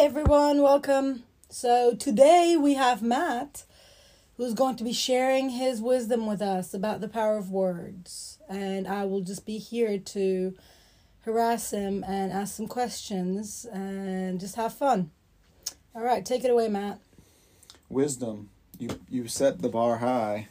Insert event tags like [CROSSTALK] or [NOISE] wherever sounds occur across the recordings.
everyone, welcome. So today we have Matt who's going to be sharing his wisdom with us about the power of words. And I will just be here to harass him and ask some questions and just have fun. All right, take it away, Matt. Wisdom. You you set the bar high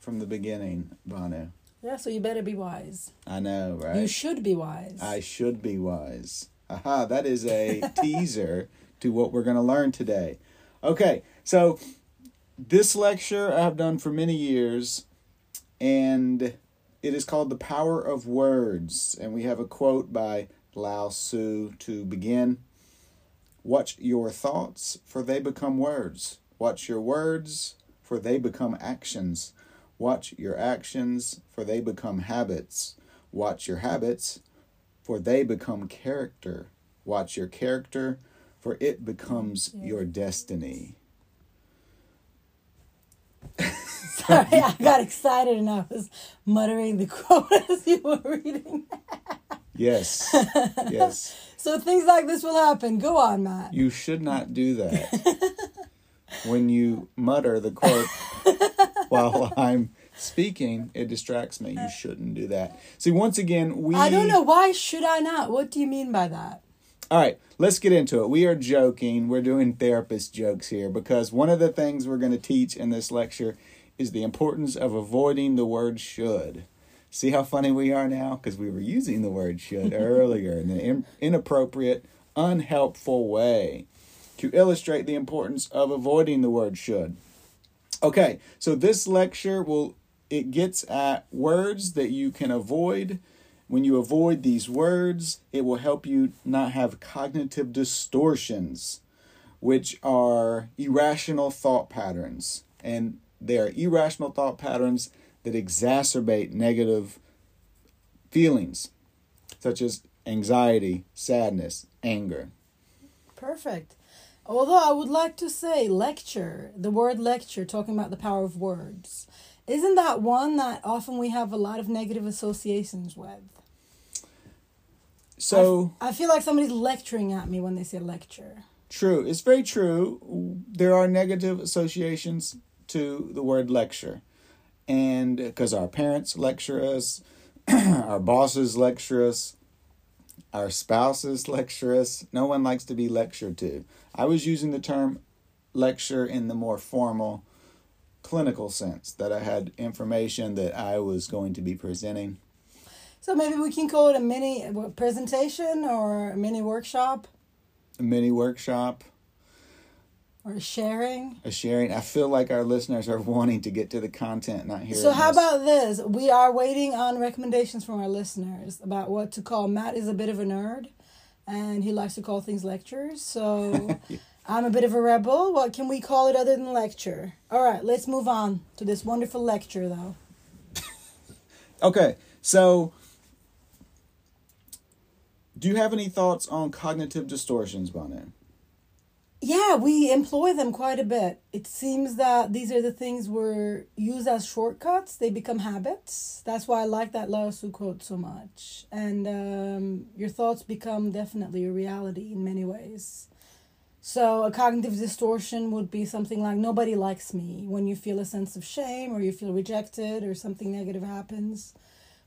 from the beginning, Banu. Yeah, so you better be wise. I know, right? You should be wise. I should be wise. Aha, that is a [LAUGHS] teaser to what we're going to learn today. Okay, so this lecture I have done for many years, and it is called The Power of Words. And we have a quote by Lao Tzu to begin Watch your thoughts, for they become words. Watch your words, for they become actions. Watch your actions, for they become habits. Watch your habits, for they become character. Watch your character, for it becomes your destiny. [LAUGHS] Sorry, I got excited and I was muttering the quote [LAUGHS] as you were reading. Yes. Yes. [LAUGHS] So things like this will happen. Go on, Matt. You should not do that. when you mutter the quote while I'm speaking, it distracts me. You shouldn't do that. See, once again, we. I don't know. Why should I not? What do you mean by that? All right, let's get into it. We are joking. We're doing therapist jokes here because one of the things we're going to teach in this lecture is the importance of avoiding the word should. See how funny we are now? Because we were using the word should [LAUGHS] earlier in an inappropriate, unhelpful way to illustrate the importance of avoiding the word should. Okay, so this lecture will it gets at words that you can avoid. When you avoid these words, it will help you not have cognitive distortions, which are irrational thought patterns. And they are irrational thought patterns that exacerbate negative feelings, such as anxiety, sadness, anger. Perfect. Although I would like to say lecture, the word lecture, talking about the power of words, isn't that one that often we have a lot of negative associations with? So I, f- I feel like somebody's lecturing at me when they say lecture. True. It's very true. There are negative associations to the word lecture. And because our parents lecture us, [CLEARS THROAT] our bosses lecture us, our spouses lecture us, no one likes to be lectured to. I was using the term lecture in the more formal clinical sense that I had information that I was going to be presenting. So maybe we can call it a mini presentation or a mini workshop A mini workshop, or a sharing. a sharing. I feel like our listeners are wanting to get to the content, not hearing. So how us. about this? We are waiting on recommendations from our listeners about what to call. Matt is a bit of a nerd, and he likes to call things lectures. So [LAUGHS] I'm a bit of a rebel. What can we call it other than lecture? All right, let's move on to this wonderful lecture, though. [LAUGHS] Okay, so do you have any thoughts on cognitive distortions, Banu? Yeah, we employ them quite a bit. It seems that these are the things we're use as shortcuts. They become habits. That's why I like that Lao Tzu quote so much. And um, your thoughts become definitely a reality in many ways. So a cognitive distortion would be something like nobody likes me. When you feel a sense of shame or you feel rejected or something negative happens,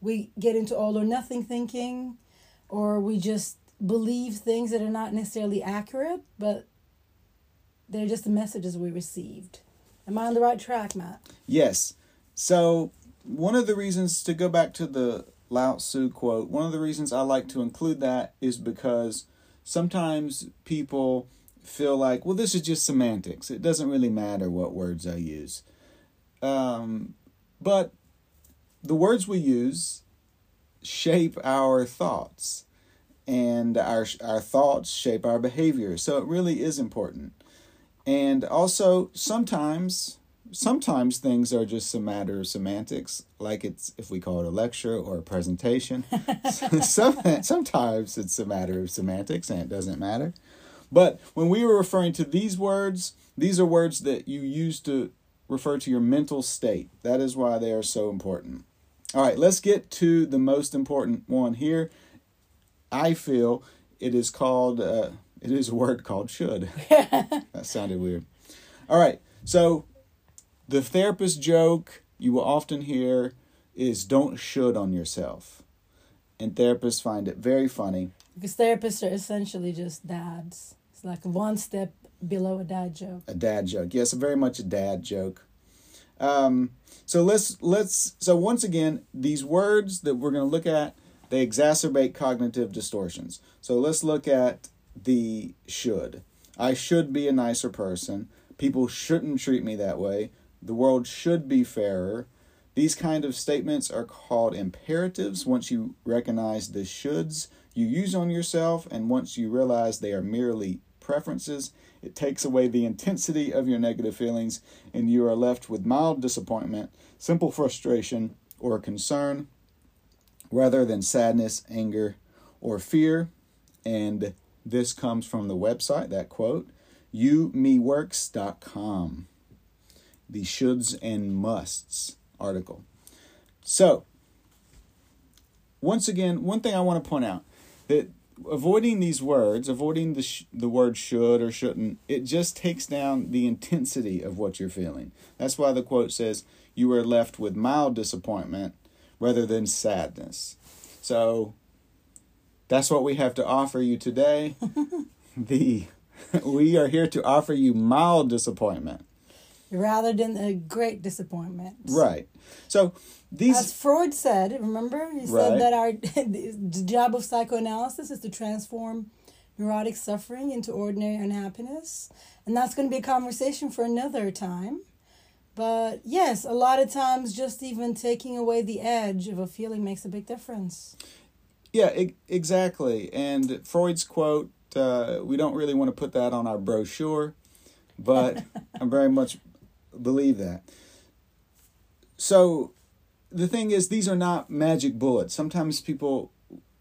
we get into all or nothing thinking, or we just believe things that are not necessarily accurate, but they're just the messages we received. Am I on the right track, Matt? Yes. So one of the reasons to go back to the Lao Tzu quote, one of the reasons I like to include that is because sometimes people feel like, well, this is just semantics. It doesn't really matter what words I use. Um, but the words we use shape our thoughts, and our our thoughts shape our behavior. So it really is important. And also, sometimes sometimes things are just a matter of semantics, like it's if we call it a lecture or a presentation. [LAUGHS] [LAUGHS] Some, sometimes it's a matter of semantics and it doesn't matter. But when we were referring to these words, these are words that you use to refer to your mental state. That is why they are so important. All right, let's get to the most important one here. I feel it is called, uh, It is a word called should. [LAUGHS] that sounded weird. All right. So the therapist joke you will often hear is don't should on yourself. And therapists find it very funny. Because therapists are essentially just dads. It's like one step below a dad joke. A dad joke. Yes, very much a dad joke. Um, so let's let's so once again, these words that we're going to look at, they exacerbate cognitive distortions. So let's look at the should. I should be a nicer person. People shouldn't treat me that way. The world should be fairer. These kind of statements are called imperatives once you recognize the shoulds you use on yourself and once you realize they are merely preferences, it takes away the intensity of your negative feelings and you are left with mild disappointment, simple frustration, or concern rather than sadness, anger, or fear. And this comes from the website, that quote, youmeworks.com. The shoulds and musts article. So, once again, one thing I want to point out that avoiding these words, avoiding the sh- the word should or shouldn't, it just takes down the intensity of what you're feeling. That's why the quote says you are left with mild disappointment rather than sadness. So that's what we have to offer you today. [LAUGHS] the [LAUGHS] we are here to offer you mild disappointment rather than a great disappointment. Right. So these as Freud said, remember he said that our [LAUGHS] the job of psychoanalysis is to transform neurotic suffering into ordinary unhappiness, and that's going to be a conversation for another time. But yes, a lot of times just even taking away the edge of a feeling makes a big difference. Yeah, exactly. And Freud's quote, uh, we don't really want to put that on our brochure, but [LAUGHS] I'm very much believe that. So the thing is, these are not magic bullets. Sometimes people,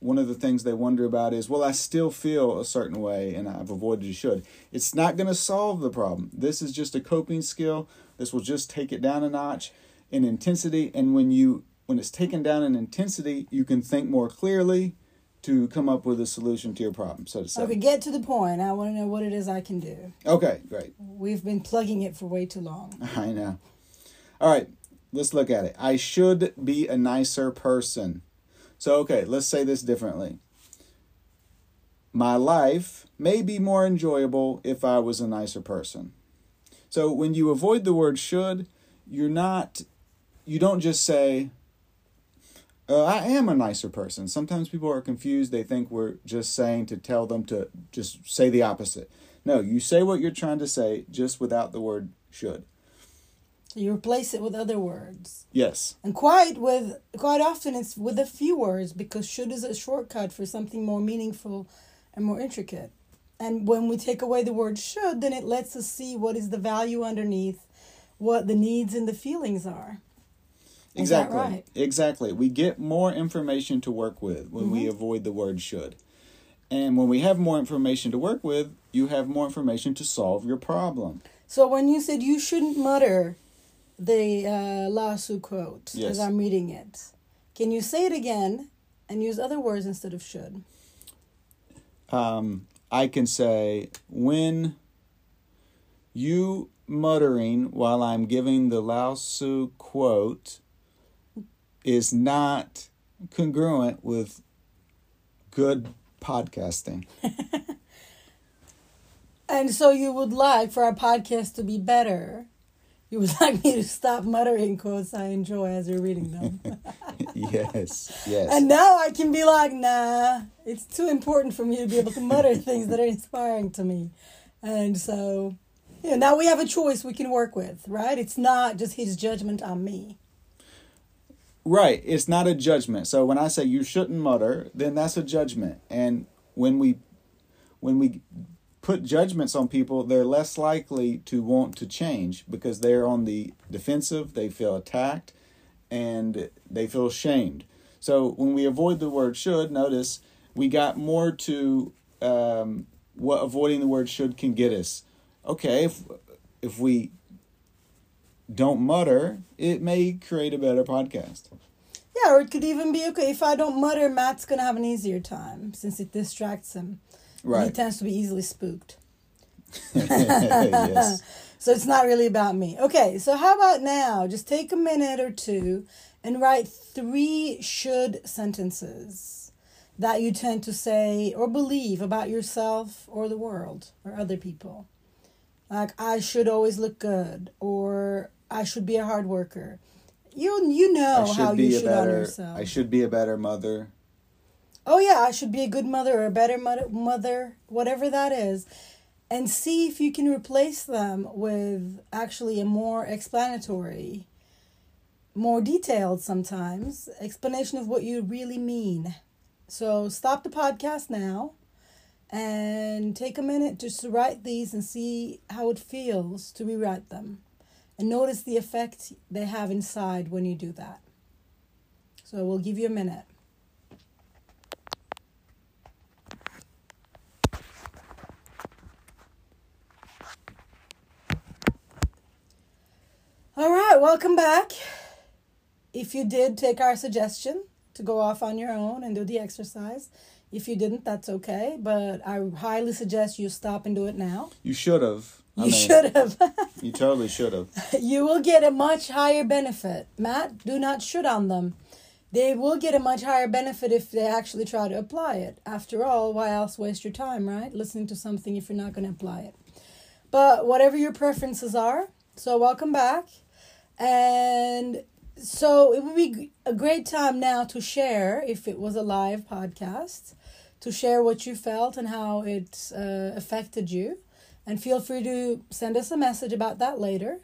one of the things they wonder about is, well, I still feel a certain way and I've avoided a should. It's not going to solve the problem. This is just a coping skill. This will just take it down a notch in intensity. And when you when it's taken down in intensity, you can think more clearly to come up with a solution to your problem, so to say. Okay, get to the point. I want to know what it is I can do. Okay, great. We've been plugging it for way too long. [LAUGHS] I know. All right, let's look at it. I should be a nicer person. So, okay, let's say this differently. My life may be more enjoyable if I was a nicer person. So, when you avoid the word should, you're not, you don't just say, uh, I am a nicer person. Sometimes people are confused. They think we're just saying to tell them to just say the opposite. No, you say what you're trying to say just without the word should. You replace it with other words. Yes. And quite with quite often it's with a few words because should is a shortcut for something more meaningful and more intricate. And when we take away the word should, then it lets us see what is the value underneath, what the needs and the feelings are. Exactly. Right? Exactly. We get more information to work with when mm-hmm. we avoid the word should. And when we have more information to work with, you have more information to solve your problem. So when you said you shouldn't mutter the uh, Lao Tzu quote yes. as I'm reading it, can you say it again and use other words instead of should? Um, I can say when you muttering while I'm giving the Lao Tzu quote is not congruent with good podcasting. [LAUGHS] and so you would like for our podcast to be better. You would like me to stop muttering quotes I enjoy as you're reading them. [LAUGHS] yes, yes. And now I can be like, nah, it's too important for me to be able to mutter [LAUGHS] things that are inspiring to me. And so, you know, now we have a choice we can work with, right? It's not just his judgment on me. Right. It's not a judgment. So when I say you shouldn't mutter, then that's a judgment. And when we when we put judgments on people, they're less likely to want to change because they're on the defensive, they feel attacked, and they feel shamed. So when we avoid the word should, notice we got more to um, what avoiding the word should can get us. Okay, if if we don't mutter, it may create a better podcast. Yeah, or it could even be okay if I don't mutter, Matt's gonna have an easier time since it distracts him. Right. He tends to be easily spooked. [LAUGHS] yes. So it's not really about me. Okay, so how about now? Just take a minute or two and write three should sentences that you tend to say or believe about yourself or the world or other people. Like I should always look good or I should be a hard worker. You you know how you should better. yourself. I should be a better mother. oh yeah, I should be a good mother or a better mother, mother, whatever that is, and see if you can replace them with actually a more explanatory, more detailed sometimes explanation of what you really mean. So stop the podcast now and take a minute just to write these and see how it feels to rewrite them. And notice the effect they have inside when you do that. So we'll give you a minute. All right, welcome back. If you did take our suggestion to go off on your own and do the exercise, if you didn't, that's okay. But I highly suggest you stop and do it now. You should have. I You mean, should have. [LAUGHS] You totally should have. you will get a much higher benefit. Matt, do not shoot on them. They will get a much higher benefit if they actually try to apply it. After all, why else waste your time, right? Listening to something if you're not going to apply it. But whatever your preferences are, so welcome back. And so it would be a great time now to share, if it was a live podcast, to share what you felt and how it uh, affected you. And feel free to send us a message about that later.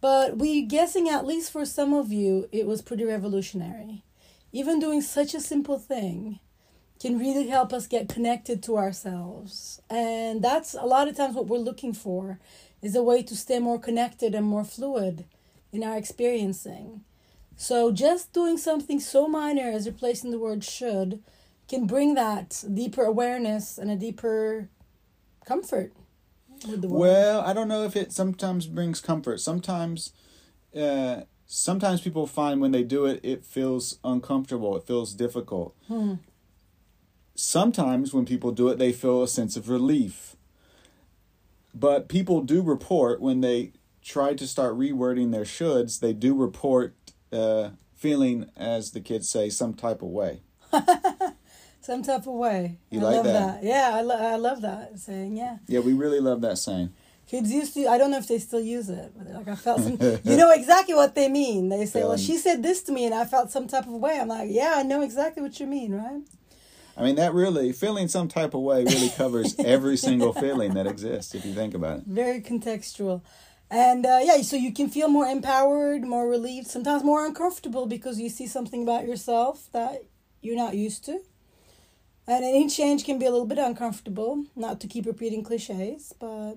But we guessing at least for some of you, it was pretty revolutionary. Even doing such a simple thing can really help us get connected to ourselves. And that's a lot of times what we're looking for is a way to stay more connected and more fluid in our experiencing. So just doing something so minor as replacing the word should can bring that deeper awareness and a deeper comfort. Well, I don't know if it sometimes brings comfort. Sometimes, uh, sometimes people find when they do it, it feels uncomfortable. It feels difficult. Hmm. Sometimes when people do it, they feel a sense of relief. But people do report when they try to start rewording their shoulds, they do report uh, feeling, as the kids say, some type of way. [LAUGHS] Some type of way. You I like love that? Yeah, I, lo- I love that saying. Yeah, Yeah, we really love that saying. kids used to. I don't know if they still use it, but like I felt some. [LAUGHS] you know exactly what they mean. They say, "Well, she said this to me, and I felt some type of way." I'm like, "Yeah, I know exactly what you mean, right?" I mean, that really, feeling some type of way really covers [LAUGHS] every single feeling that exists if you think about it. Very contextual, and uh, yeah, so you can feel more empowered, more relieved, sometimes more uncomfortable because you see something about yourself that you're not used to. And any change can be a little bit uncomfortable, not to keep repeating cliches, but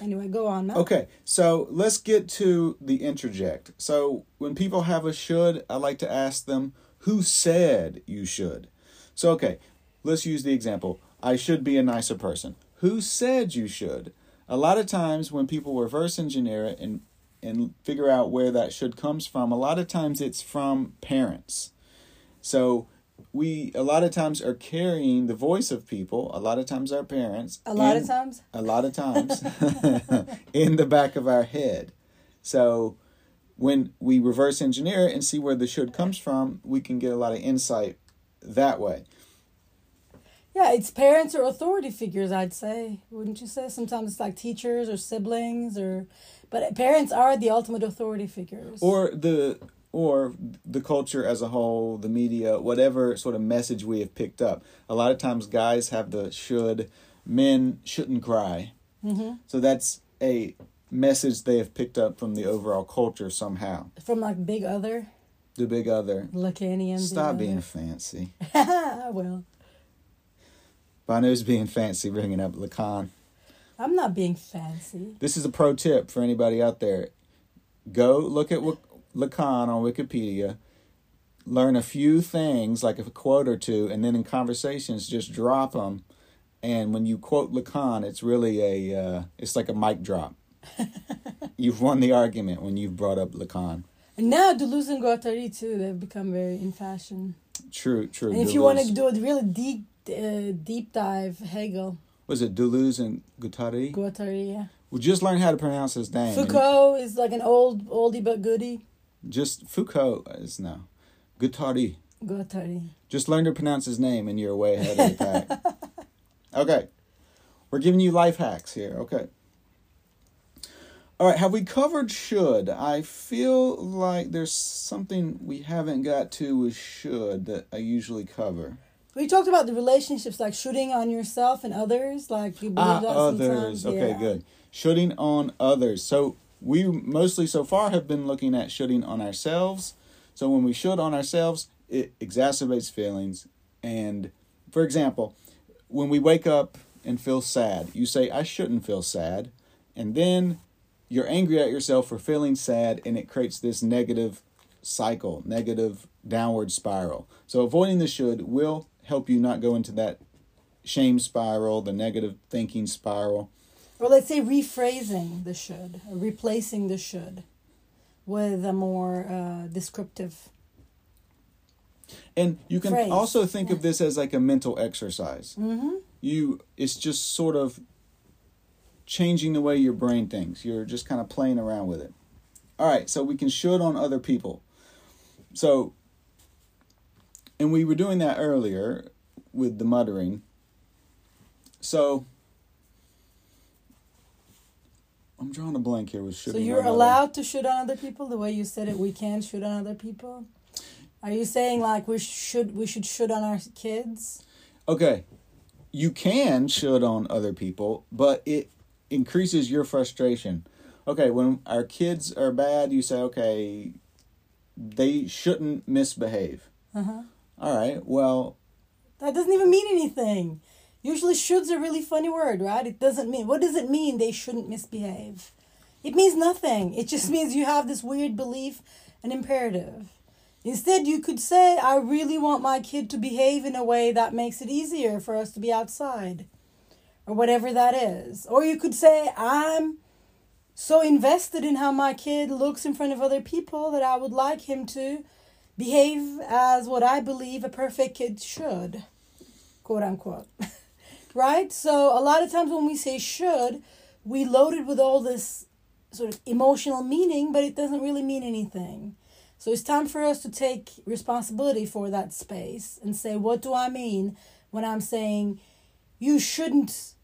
anyway, go on, Matt. Okay, so let's get to the interject. So when people have a should, I like to ask them, who said you should? So, okay, let's use the example I should be a nicer person. Who said you should? A lot of times when people reverse engineer it and, and figure out where that should comes from, a lot of times it's from parents. So, we a lot of times are carrying the voice of people, a lot of times our parents. A lot in- of times. a lot of times [LAUGHS] [LAUGHS] in the back of our head. So when we reverse engineer it and see where the should comes from, we can get a lot of insight that way. Yeah, it's parents or authority figures, I'd say. Wouldn't you say? Sometimes it's like teachers or siblings or but parents are the ultimate authority figures. Or the or the culture as a whole, the media, whatever sort of message we have picked up. A lot of times guys have the should, men shouldn't cry. hmm So that's a message they have picked up from the overall culture somehow. From like Big Other, The big other. Lacanian. Stop Other. being fancy. [LAUGHS] I will. Banu's being fancy bringing up Lacan. I'm not being fancy. This is a pro tip for anybody out there. Go look at Wik- Lacan on Wikipedia, learn a few things, like a quote or two, and then in conversations, just drop them. And when you quote Lacan, it's really a, uh, it's like a mic drop. [LAUGHS] you've won the argument when you've brought up Lacan. And now Deleuze and Guattari too, they've become very in fashion. True, true. And if you want to do a really deep, uh, deep dive, Hegel. was it Deleuze and Guattari? Guattari, yeah. We just learned how to pronounce his name. Foucault is like an old oldie but goodie. Just Foucault is now. Guattari. Guattari. Just learn to pronounce his name and you're way ahead of the pack. [LAUGHS] okay. We're giving you life hacks here. Okay. All right, have we covered should? I feel like there's something we haven't got to with should that I usually cover. We talked about the relationships, like shooting on yourself and others. Like you believe Ah, that others. sometimes. Okay, yeah. good. Shooting on others. So we mostly so far have been looking at shooting on ourselves. So when we should on ourselves, it exacerbates feelings. And for example, when we wake up and feel sad, you say, I shouldn't feel sad. And then you're angry at yourself for feeling sad, and it creates this negative cycle, negative downward spiral. So avoiding the should will help you not go into that shame spiral, the negative thinking spiral. Or let's say rephrasing the should, replacing the should with a more uh, descriptive. And you can Phrase, also think yeah. of this as like a mental exercise. Mm-hmm. You it's just sort of changing the way your brain thinks. You're just kind of playing around with it. All right, so we can should on other people. So and we were doing that earlier with the muttering. So I'm drawing a blank here with. So you're allowed to shoot on other people the way you said it. We can shoot on other people. Are you saying like we should we should shoot on our kids? Okay. You can should on other people, but it increases your frustration. Okay, when our kids are bad, you say, okay, they shouldn't misbehave. Uh huh. All right, well, That doesn't even mean anything. Usually, should's a really funny word, right? It doesn't mean. What does it mean they shouldn't misbehave? It means nothing. It just [LAUGHS] means you have this weird belief and imperative. Instead, you could say, I really want my kid to behave in a way that makes it easier for us to be outside, or whatever that is. Or you could say, I'm so invested in how my kid looks in front of other people that I would like him to behave as what I believe a perfect kid should, quote unquote. [LAUGHS] right? So, a lot of times when we say should, we load it with all this sort of emotional meaning, but it doesn't really mean anything. So, it's time for us to take responsibility for that space and say, what do I mean when I'm saying you shouldn't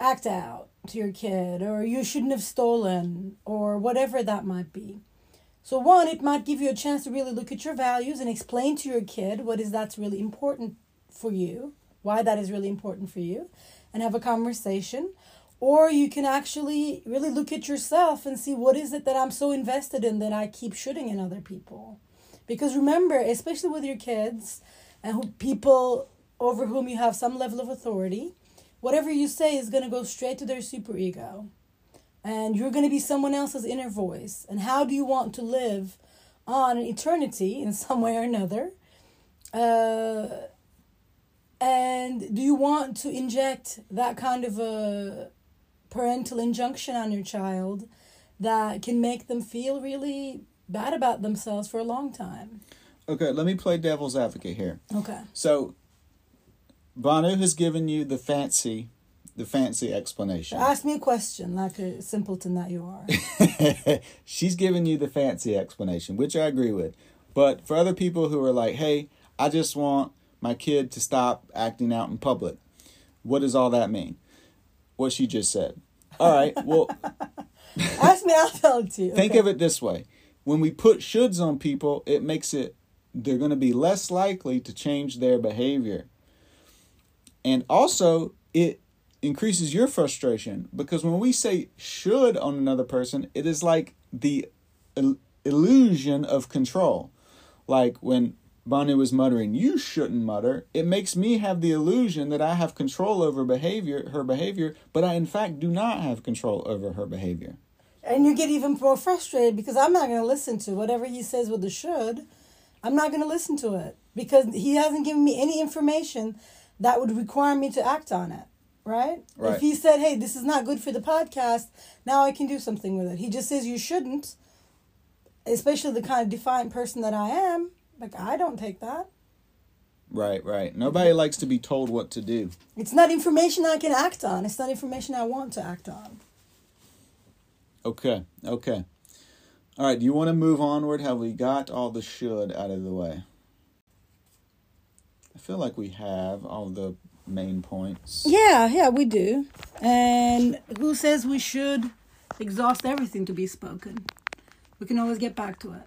act out to your kid or you shouldn't have stolen or whatever that might be. So one, it might give you a chance to really look at your values and explain to your kid what is that's really important for you, why that is really important for you, and have a conversation. Or you can actually really look at yourself and see what is it that I'm so invested in that I keep shooting in other people. Because remember, especially with your kids and who, people over whom you have some level of authority, whatever you say is going to go straight to their superego. And you're going to be someone else's inner voice. And how do you want to live on eternity in some way or another? Uh, and do you want to inject that kind of a parental injunction on your child that can make them feel really bad about themselves for a long time? okay, let me play devil's advocate here. Okay. So, Banu has given you the fancy, the fancy explanation. Ask me a question like a simpleton that you are. [LAUGHS] She's giving you the fancy explanation, which I agree with. But for other people who are like, hey, I just want my kid to stop acting out in public, what does all that mean? What she just said. All right, well, [LAUGHS] Ask me, I'll tell it to you. think Okay. of it this way when we put shoulds on people, it makes it, they're going to be less likely to change their behavior. And also, it increases your frustration because when we say should on another person, it is like the il- illusion of control. Like when Banu was muttering, "You shouldn't mutter." It makes me have the illusion that I have control over behavior, her behavior, but I in fact do not have control over her behavior. And you get even more frustrated because I'm not going to listen to whatever he says with the should. I'm not going to listen to it because he hasn't given me any information that would require me to act on it. Right? Right. If he said, hey, this is not good for the podcast, now I can do something with it. He just says you shouldn't, especially the kind of defiant person that I am. Like, I don't take that. Right, right. Nobody likes to be told what to do. It's not information I can act on. It's not information I want to act on. Okay, okay. All right, do you want to move onward? Have we got all the should out of the way? I feel like we have all the main points. Yeah, yeah, we do. And who says we should exhaust everything to be spoken? We can always get back to it.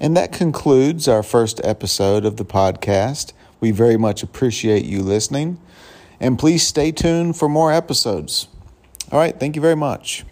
And that concludes our first episode of the podcast. We very much appreciate you listening. And please stay tuned for more episodes. All right, thank you very much.